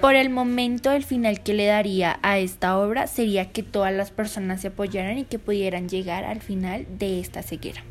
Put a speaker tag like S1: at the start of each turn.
S1: Por el momento, el final que le daría a esta obra sería que todas las personas se apoyaran y que pudieran llegar al final de esta ceguera.